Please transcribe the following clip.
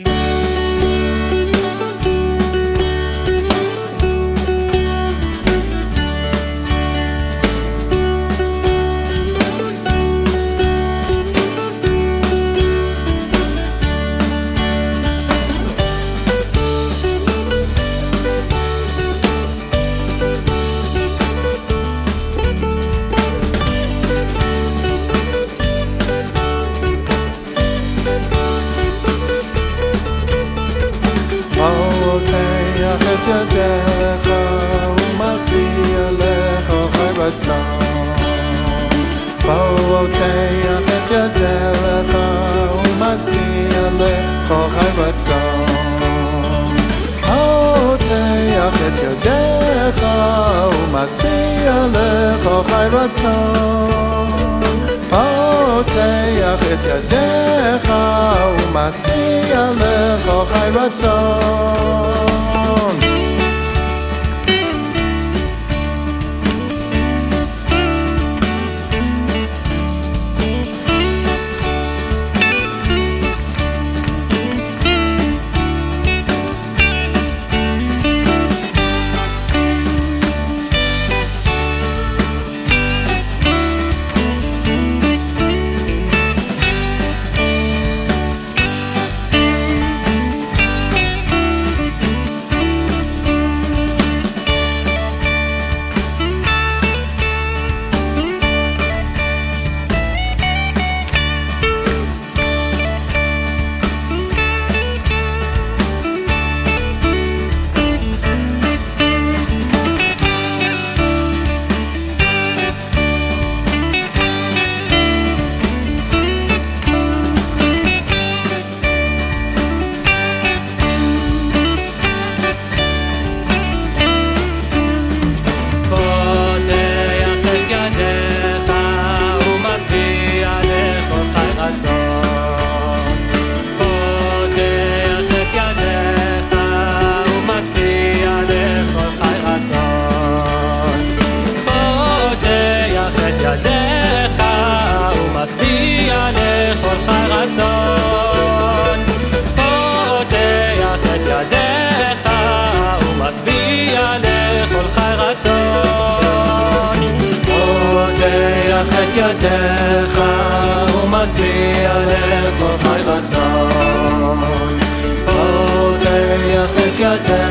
Mm-hmm. פותח את ידיך ומצדיע לך חי רצון פותח את ידיך ומצדיע לך חי רצון פותח את ידיך ומצדיע לך חי רצון פותח את ידיך ומצביע לך חי רצון לכולך רצון. פותח את ידיך ומשביע לכולך רצון. פותח את ידיך ומשביע לכולך רצון. פותח את ידיך